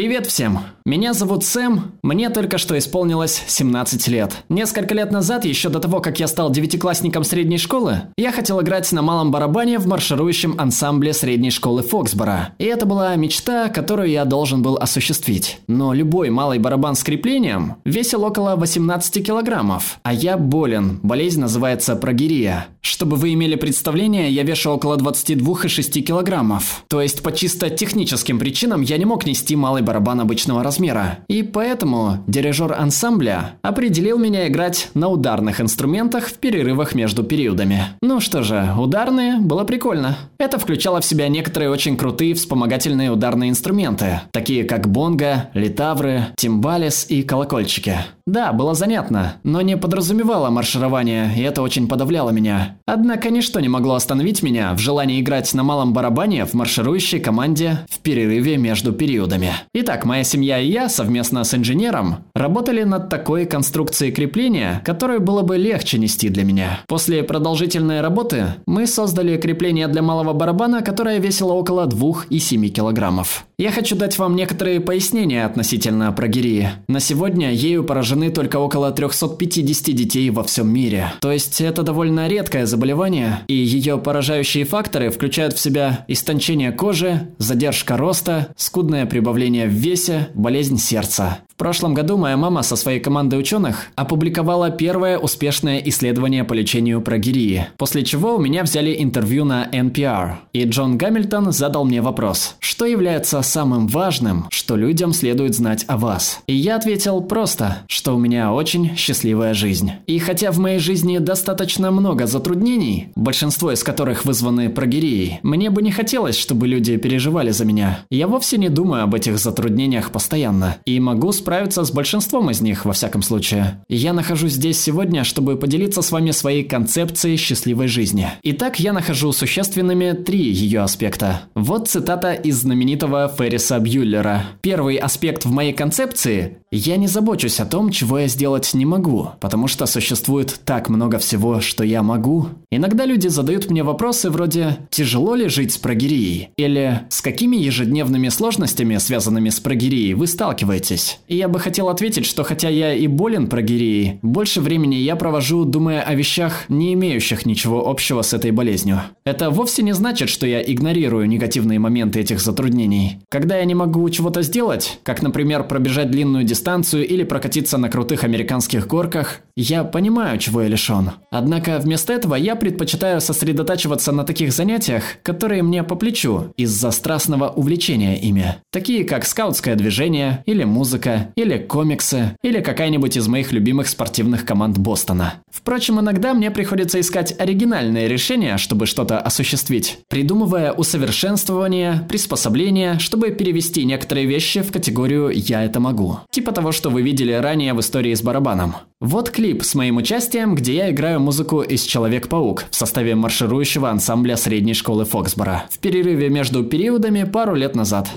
Привет всем! Меня зовут Сэм, мне только что исполнилось 17 лет. Несколько лет назад, еще до того, как я стал девятиклассником средней школы, я хотел играть на малом барабане в марширующем ансамбле средней школы Фоксбора. И это была мечта, которую я должен был осуществить. Но любой малый барабан с креплением весил около 18 килограммов, а я болен, болезнь называется прогирия. Чтобы вы имели представление, я вешу около 22,6 килограммов. То есть по чисто техническим причинам я не мог нести малый барабан обычного размера. И поэтому дирижер ансамбля определил меня играть на ударных инструментах в перерывах между периодами. Ну что же, ударные было прикольно. Это включало в себя некоторые очень крутые вспомогательные ударные инструменты, такие как бонго, литавры, тимбалис и колокольчики. Да, было занятно, но не подразумевало марширование, и это очень подавляло меня. Однако ничто не могло остановить меня в желании играть на малом барабане в марширующей команде в перерыве между периодами. Итак, моя семья и я совместно с инженером работали над такой конструкцией крепления, которую было бы легче нести для меня. После продолжительной работы мы создали крепление для малого барабана, которое весило около 2,7 килограммов. Я хочу дать вам некоторые пояснения относительно прогерии. На сегодня ею поражены только около 350 детей во всем мире. То есть это довольно редкое заболевание, и ее поражающие факторы включают в себя истончение кожи, задержка роста, скудное прибавление в весе, болезнь сердца прошлом году моя мама со своей командой ученых опубликовала первое успешное исследование по лечению прогирии, после чего у меня взяли интервью на NPR. И Джон Гамильтон задал мне вопрос, что является самым важным, что людям следует знать о вас. И я ответил просто, что у меня очень счастливая жизнь. И хотя в моей жизни достаточно много затруднений, большинство из которых вызваны прогирией, мне бы не хотелось, чтобы люди переживали за меня. Я вовсе не думаю об этих затруднениях постоянно и могу справиться справиться с большинством из них, во всяком случае. я нахожусь здесь сегодня, чтобы поделиться с вами своей концепцией счастливой жизни. Итак, я нахожу существенными три ее аспекта. Вот цитата из знаменитого Ферриса Бьюллера. Первый аспект в моей концепции – я не забочусь о том, чего я сделать не могу, потому что существует так много всего, что я могу. Иногда люди задают мне вопросы вроде «Тяжело ли жить с прогирией?» или «С какими ежедневными сложностями, связанными с прогирией, вы сталкиваетесь?» И я бы хотел ответить, что хотя я и болен прогирией, больше времени я провожу, думая о вещах, не имеющих ничего общего с этой болезнью. Это вовсе не значит, что я игнорирую негативные моменты этих затруднений. Когда я не могу чего-то сделать, как, например, пробежать длинную дистанцию или прокатиться на крутых американских горках, я понимаю, чего я лишен. Однако вместо этого я предпочитаю сосредотачиваться на таких занятиях, которые мне по плечу из-за страстного увлечения ими. Такие как скаутское движение или музыка, или комиксы, или какая-нибудь из моих любимых спортивных команд Бостона. Впрочем, иногда мне приходится искать оригинальные решения, чтобы что-то осуществить, придумывая усовершенствование, приспособления, чтобы перевести некоторые вещи в категорию «я это могу». Типа того, что вы видели ранее в истории с барабаном. Вот клип с моим участием, где я играю музыку из «Человек-паук» в составе марширующего ансамбля средней школы Фоксбора в перерыве между периодами пару лет назад.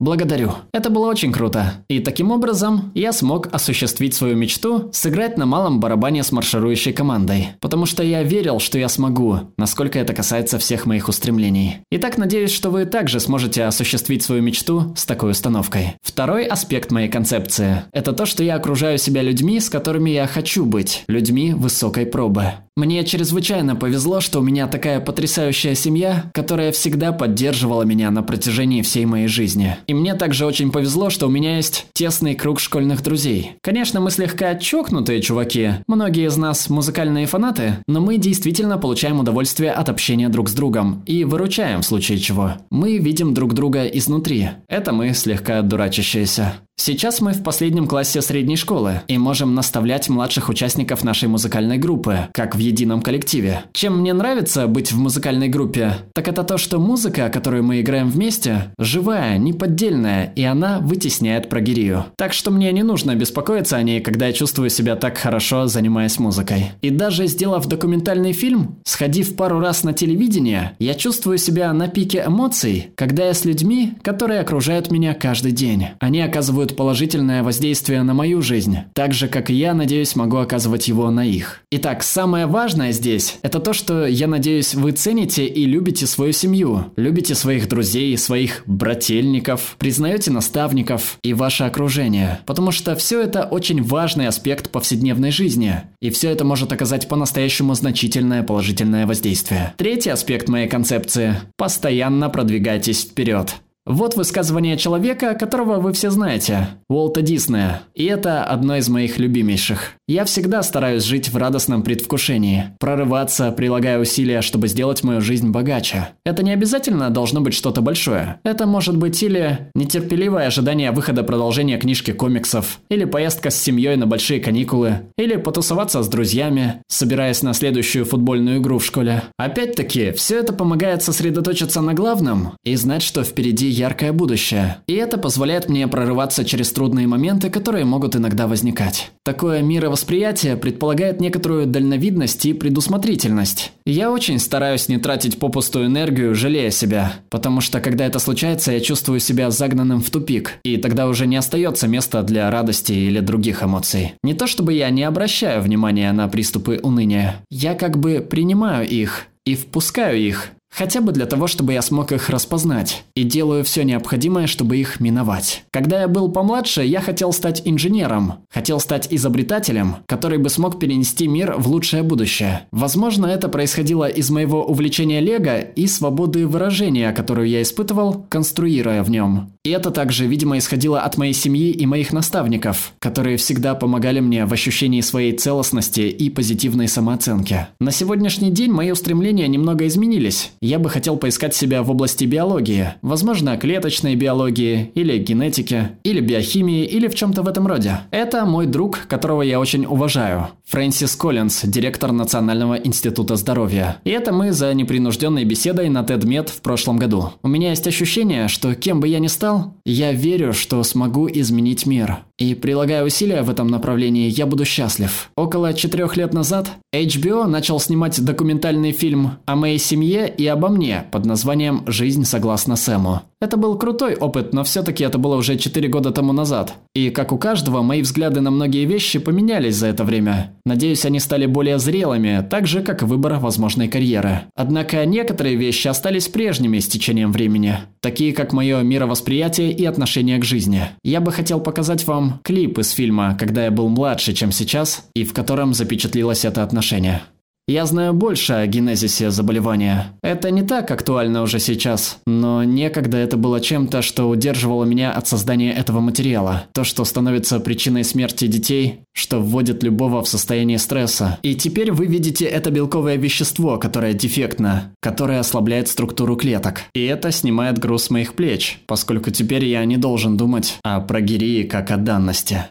Благодарю. Это было очень круто. И таким образом я смог осуществить свою мечту сыграть на малом барабане с марширующей командой. Потому что я верил, что я смогу, насколько это касается всех моих устремлений. Итак, надеюсь, что вы также сможете осуществить свою мечту с такой установкой. Второй аспект моей концепции – это то, что я окружаю себя людьми, с которыми я хочу быть, людьми высокой пробы. Мне чрезвычайно повезло, что у меня такая потрясающая семья, которая всегда поддерживала меня на протяжении всей моей жизни. И мне также очень повезло, что у меня есть тесный круг школьных друзей. Конечно, мы слегка чокнутые чуваки, многие из нас музыкальные фанаты, но мы действительно получаем удовольствие от общения друг с другом и выручаем в случае чего. Мы видим друг друга изнутри. Это мы слегка дурачащиеся. Сейчас мы в последнем классе средней школы и можем наставлять младших участников нашей музыкальной группы, как в едином коллективе. Чем мне нравится быть в музыкальной группе, так это то, что музыка, которую мы играем вместе, живая, неподдельная, и она вытесняет прогирию. Так что мне не нужно беспокоиться о ней, когда я чувствую себя так хорошо, занимаясь музыкой. И даже сделав документальный фильм, сходив пару раз на телевидение, я чувствую себя на пике эмоций, когда я с людьми, которые окружают меня каждый день. Они оказывают положительное воздействие на мою жизнь, так же, как и я, надеюсь, могу оказывать его на их. Итак, самое важное здесь – это то, что, я надеюсь, вы цените и любите свою семью, любите своих друзей, своих брательников, признаете наставников и ваше окружение, потому что все это очень важный аспект повседневной жизни, и все это может оказать по-настоящему значительное положительное воздействие. Третий аспект моей концепции – постоянно продвигайтесь вперед. Вот высказывание человека, которого вы все знаете, Уолта Диснея. И это одно из моих любимейших. Я всегда стараюсь жить в радостном предвкушении, прорываться, прилагая усилия, чтобы сделать мою жизнь богаче. Это не обязательно должно быть что-то большое. Это может быть или нетерпеливое ожидание выхода продолжения книжки комиксов, или поездка с семьей на большие каникулы, или потусоваться с друзьями, собираясь на следующую футбольную игру в школе. Опять-таки, все это помогает сосредоточиться на главном и знать, что впереди яркое будущее. И это позволяет мне прорываться через трудные моменты, которые могут иногда возникать. Такое мировосприятие предполагает некоторую дальновидность и предусмотрительность. Я очень стараюсь не тратить попустую энергию, жалея себя, потому что когда это случается, я чувствую себя загнанным в тупик, и тогда уже не остается места для радости или других эмоций. Не то чтобы я не обращаю внимания на приступы уныния, я как бы принимаю их и впускаю их, Хотя бы для того, чтобы я смог их распознать, и делаю все необходимое, чтобы их миновать. Когда я был помладше, я хотел стать инженером, хотел стать изобретателем, который бы смог перенести мир в лучшее будущее. Возможно, это происходило из моего увлечения лего и свободы выражения, которую я испытывал, конструируя в нем. И это также, видимо, исходило от моей семьи и моих наставников, которые всегда помогали мне в ощущении своей целостности и позитивной самооценки. На сегодняшний день мои устремления немного изменились. Я бы хотел поискать себя в области биологии, возможно, клеточной биологии, или генетики, или биохимии, или в чем-то в этом роде. Это мой друг, которого я очень уважаю. Фрэнсис Коллинз, директор Национального института здоровья. И это мы за непринужденной беседой на TEDMED в прошлом году. У меня есть ощущение, что кем бы я ни стал, я верю, что смогу изменить мир. И прилагая усилия в этом направлении, я буду счастлив. Около четырех лет назад HBO начал снимать документальный фильм о моей семье и обо мне под названием «Жизнь согласно Сэму». Это был крутой опыт, но все-таки это было уже 4 года тому назад. И, как у каждого, мои взгляды на многие вещи поменялись за это время. Надеюсь, они стали более зрелыми, так же, как выбор возможной карьеры. Однако некоторые вещи остались прежними с течением времени, такие как мое мировосприятие и отношение к жизни. Я бы хотел показать вам клип из фильма «Когда я был младше, чем сейчас», и в котором запечатлилось это отношение. Я знаю больше о генезисе заболевания. Это не так актуально уже сейчас, но некогда это было чем-то, что удерживало меня от создания этого материала. То, что становится причиной смерти детей, что вводит любого в состояние стресса. И теперь вы видите это белковое вещество, которое дефектно, которое ослабляет структуру клеток. И это снимает груз моих плеч, поскольку теперь я не должен думать о прогирии как о данности.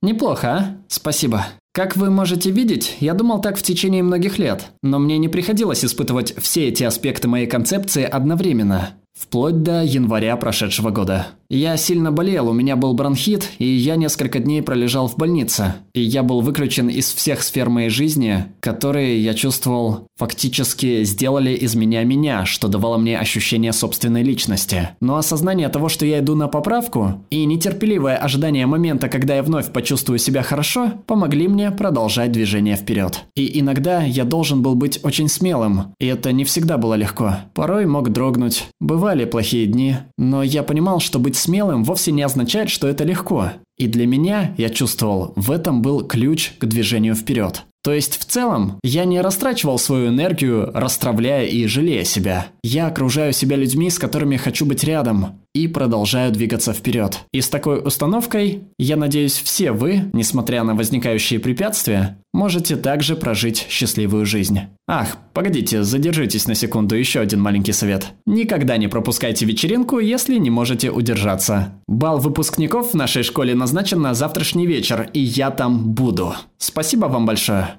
Неплохо, а? Спасибо. Как вы можете видеть, я думал так в течение многих лет, но мне не приходилось испытывать все эти аспекты моей концепции одновременно, вплоть до января прошедшего года. Я сильно болел, у меня был бронхит, и я несколько дней пролежал в больнице. И я был выключен из всех сфер моей жизни, которые, я чувствовал, фактически сделали из меня меня, что давало мне ощущение собственной личности. Но осознание того, что я иду на поправку, и нетерпеливое ожидание момента, когда я вновь почувствую себя хорошо, помогли мне продолжать движение вперед. И иногда я должен был быть очень смелым, и это не всегда было легко. Порой мог дрогнуть, бывали плохие дни, но я понимал, что быть смелым вовсе не означает, что это легко. И для меня, я чувствовал, в этом был ключ к движению вперед. То есть в целом я не растрачивал свою энергию, расстравляя и жалея себя. Я окружаю себя людьми, с которыми хочу быть рядом, и продолжаю двигаться вперед. И с такой установкой, я надеюсь, все вы, несмотря на возникающие препятствия, можете также прожить счастливую жизнь. Ах, погодите, задержитесь на секунду, еще один маленький совет. Никогда не пропускайте вечеринку, если не можете удержаться. Бал выпускников в нашей школе назначен на завтрашний вечер, и я там буду. Спасибо вам большое.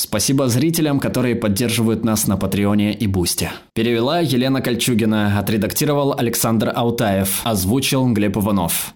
Спасибо зрителям, которые поддерживают нас на Патреоне и Бусте. Перевела Елена Кольчугина, отредактировал Александр Аутаев, озвучил Глеб Иванов.